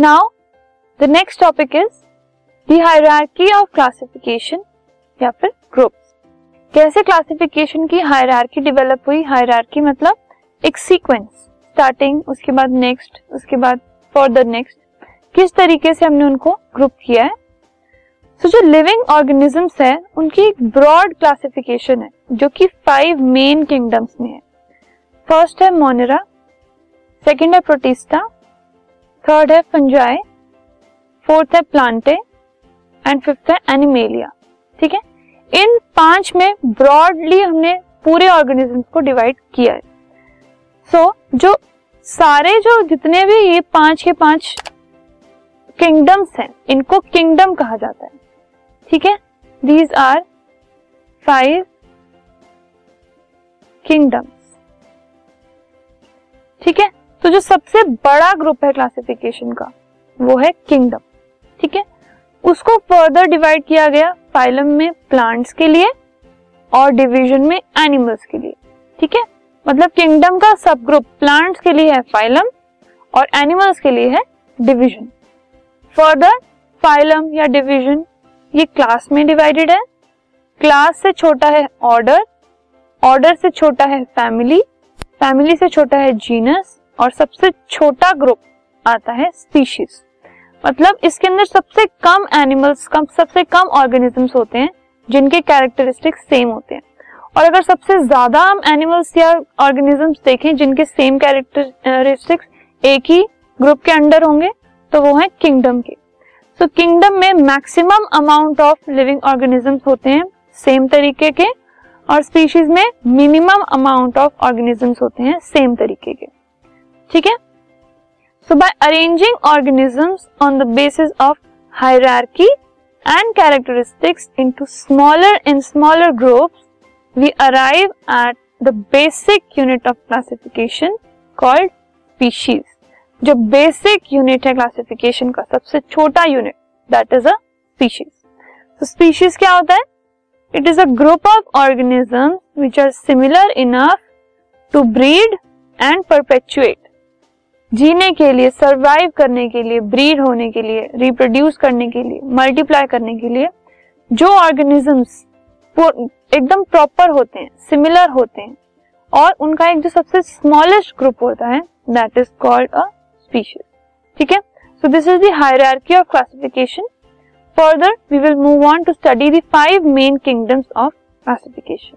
Now the next topic is the hierarchy of classification या फिर groups कैसे classification की हायरार्की डेवलप हुई? हायरार्की मतलब एक सीक्वेंस स्टार्टिंग उसके बाद नेक्स्ट उसके बाद फर्दर नेक्स्ट किस तरीके से हमने उनको ग्रुप किया है? तो जो लिविंग ऑर्गेनिजम्स है, उनकी एक ब्रॉड क्लासिफिकेशन है, जो कि फाइव मेन किंगडम्स में है. फ़र्स्ट है मोनेरा सेकंड है प्रोटिस्टा थर्ड है फंजाई फोर्थ है प्लांटे एंड फिफ्थ है एनिमेलिया ठीक है? इन पाँच में ब्रॉडली हमने पूरे ऑर्गेनिज्म को डिवाइड किया है. सो so, जो सारे जो जितने भी ये पाँच के पाँच किंगडम्स हैं इनको किंगडम कहा जाता है. ठीक है? दीज आर फाइव किंगडम्स ठीक है? तो जो सबसे बड़ा ग्रुप है क्लासिफिकेशन का, वो है किंगडम ठीक है? उसको फर्दर डिवाइड किया गया फाइलम में प्लांट्स के लिए और डिवीज़न में एनिमल्स के लिए, ठीक है? मतलब किंगडम का सब ग्रुप प्लांट्स के लिए है फाइलम और एनिमल्स के लिए है डिवीज़न फर्दर फाइलम या डिवीज़न ये क्लास में डिवाइडेड है. क्लास से छोटा है ऑर्डर ऑर्डर से छोटा है फैमिली फैमिली से छोटा है जीनस और सबसे छोटा ग्रुप आता है स्पीशीज मतलब इसके अंदर सबसे कम एनिमल्स कम, सबसे कम ऑर्गेनिजम्स होते हैं, जिनके कैरेक्टरिस्टिक सेम होते हैं. और अगर सबसे ज़्यादा हम एनिमल्स या ऑर्गेनिजम्स देखें, जिनके सेम कैरेक्टरिस्टिक्स एक ही ग्रुप के अंडर होंगे तो वो है किंगडम के. सो किंगडम में maximum amount of living organisms होते हैं सेम तरीके के. और स्पीशीज में मिनिमम अमाउंट ऑफ़ ऑर्गेनिजम्स होते हैं सेम तरीके के. ठीक है? So by arranging organisms on the basis of hierarchy and characteristics into smaller and smaller groups we arrive at the basic unit of classification called species जो basic unit है classification का, सबसे छोटा unit that is a species species क्या होता है? It is a group of organism which are similar enough to breed and perpetuate जीने के लिए सरवाइव करने के लिए ब्रीड होने के लिए रिप्रोड्यूस करने के लिए मल्टीप्लाई करने के लिए, जो ऑर्गेनिजम्स एकदम प्रॉपर होते हैं सिमिलर होते हैं, और उनका एक जो सबसे स्मॉलेस्ट ग्रुप होता है that is called a species ठीक है? So this is the hierarchy of classification further we will move on to study the five main kingdoms of classification